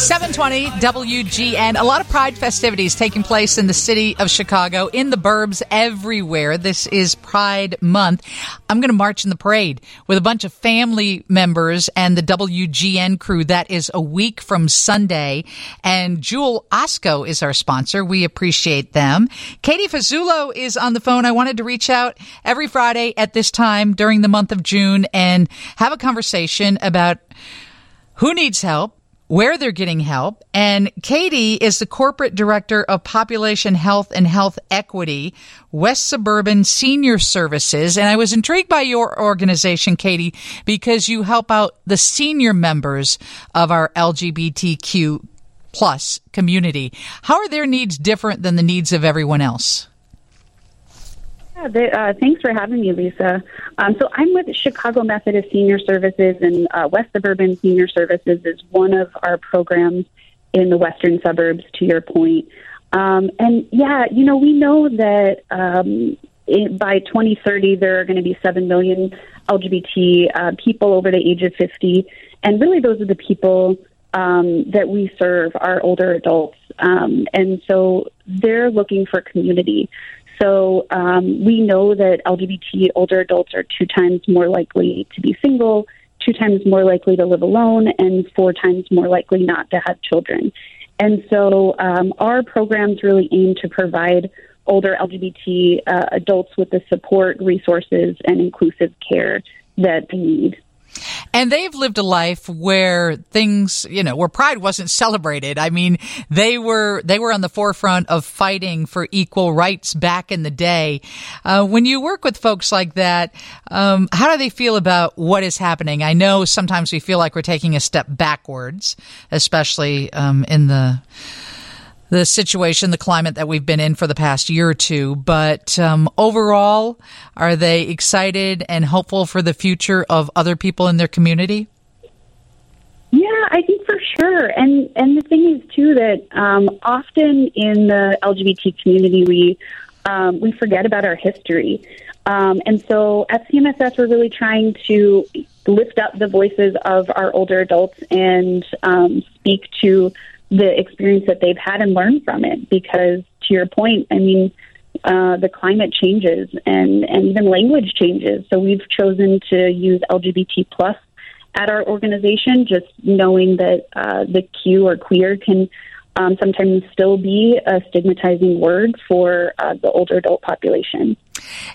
720 WGN. A lot of pride festivities taking place in the city of Chicago, in the burbs everywhere. This is Pride Month. I'm going to march in the parade with a bunch of family members and the WGN crew. That is a week from Sunday. And Jewel Osco is our sponsor. We appreciate them. Katie Fasullo is on the phone. I wanted to reach out every Friday at this time during the month of June and have a conversation about who needs help where they're getting help. And Katie is the corporate director of population health and health equity, West Suburban Senior Services. And I was intrigued by your organization, Katie, because you help out the senior members of our LGBTQ plus community. How are their needs different than the needs of everyone else? Yeah, they, uh, thanks for having me, Lisa. Um, so I'm with Chicago Methodist Senior Services, and uh, West Suburban Senior Services is one of our programs in the western suburbs. To your point, um, and yeah, you know, we know that um, by 2030 there are going to be seven million LGBT uh, people over the age of 50, and really those are the people um, that we serve, our older adults, um, and so they're looking for community. So um, we know that LGBT older adults are two times more likely to be single, two times more likely to live alone, and four times more likely not to have children. And so um, our programs really aim to provide older LGBT uh, adults with the support, resources, and inclusive care that they need. And they've lived a life where things, you know, where pride wasn't celebrated. I mean, they were, they were on the forefront of fighting for equal rights back in the day. Uh, when you work with folks like that, um, how do they feel about what is happening? I know sometimes we feel like we're taking a step backwards, especially, um, in the, the situation, the climate that we've been in for the past year or two. But um, overall, are they excited and hopeful for the future of other people in their community? Yeah, I think for sure. And and the thing is too that um, often in the LGBT community we um, we forget about our history. Um, and so at CMSS, we're really trying to lift up the voices of our older adults and um, speak to the experience that they've had and learn from it. Because to your point, I mean, uh, the climate changes and, and even language changes. So we've chosen to use LGBT plus at our organization, just knowing that uh, the Q or queer can um, sometimes still be a stigmatizing word for uh, the older adult population.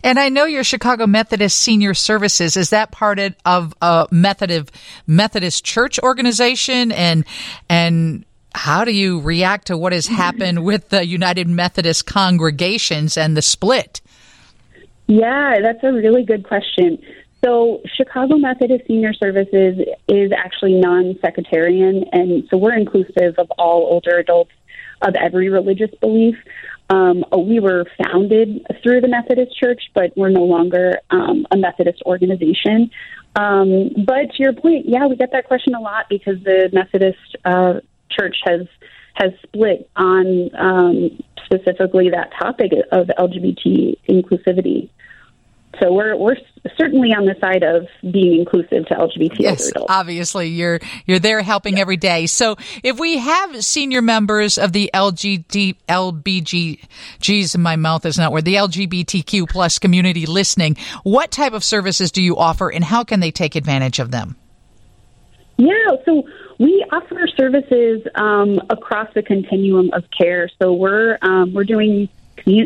And I know your Chicago Methodist Senior Services is that part of a Methodist Methodist Church organization and and how do you react to what has happened with the United Methodist congregations and the split? Yeah, that's a really good question. So, Chicago Methodist Senior Services is actually non sectarian, and so we're inclusive of all older adults of every religious belief. Um, we were founded through the Methodist Church, but we're no longer um, a Methodist organization. Um, but to your point, yeah, we get that question a lot because the Methodist uh, church has has split on um, specifically that topic of LGBT inclusivity. So we're we're certainly on the side of being inclusive to LGBT yes, adults. obviously you're you're there helping yeah. every day. So if we have senior members of the LGBT LBG, geez, my mouth is not where the LGBTQ plus community listening, what type of services do you offer, and how can they take advantage of them? Yeah, so we offer services um, across the continuum of care. So we're um, we're doing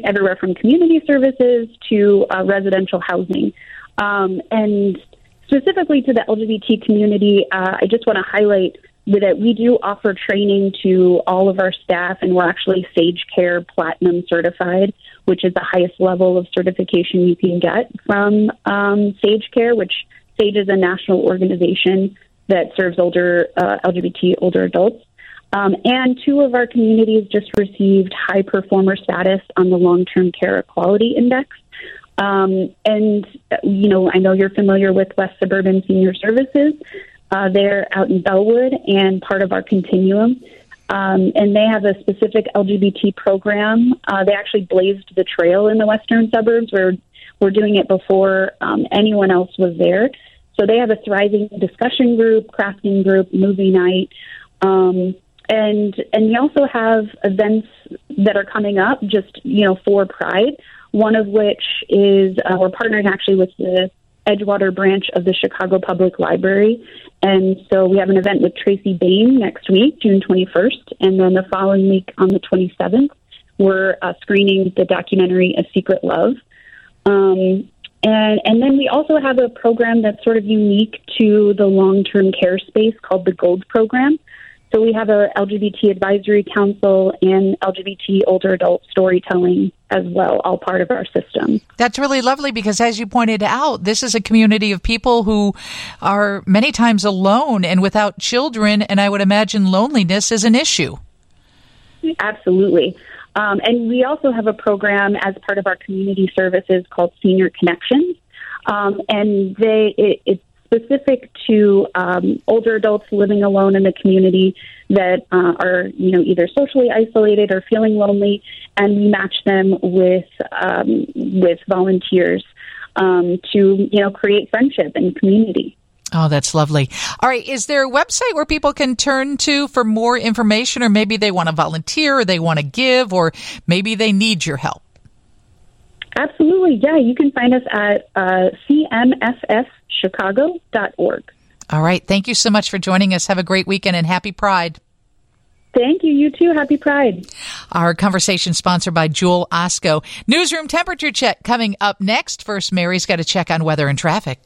everywhere from community services to uh, residential housing, um, and specifically to the LGBT community. Uh, I just want to highlight that we do offer training to all of our staff, and we're actually Sage Care Platinum certified, which is the highest level of certification you can get from um, Sage Care, which Sage is a national organization that serves older uh, LGBT older adults. Um, and two of our communities just received high performer status on the long term care equality index. Um, and, you know, I know you're familiar with West Suburban Senior Services. Uh, they're out in Bellwood and part of our continuum. Um, and they have a specific LGBT program. Uh, they actually blazed the trail in the western suburbs where we're doing it before um, anyone else was there. So they have a thriving discussion group, crafting group, movie night. Um, and and we also have events that are coming up just you know for Pride. One of which is uh, we're partnering actually with the Edgewater branch of the Chicago Public Library. And so we have an event with Tracy Baim next week, June 21st. And then the following week on the 27th, we're uh, screening the documentary A Secret Love. Um, and, and then we also have a program that's sort of unique to the long term care space called the GOLD program. So we have a LGBT advisory council and LGBT older adult storytelling as well, all part of our system. That's really lovely because, as you pointed out, this is a community of people who are many times alone and without children, and I would imagine loneliness is an issue. Absolutely. Um, and we also have a program as part of our community services called Senior Connections. Um, and they it, it's specific to um, older adults living alone in the community that uh, are, you know, either socially isolated or feeling lonely, and we match them with um, with volunteers um, to, you know, create friendship and community. Oh, that's lovely. All right. Is there a website where people can turn to for more information, or maybe they want to volunteer, or they want to give, or maybe they need your help? Absolutely. Yeah. You can find us at uh, cmsschicago.org. All right. Thank you so much for joining us. Have a great weekend and happy Pride. Thank you. You too. Happy Pride. Our conversation sponsored by Jewel Osco. Newsroom temperature check coming up next. First, Mary's got to check on weather and traffic.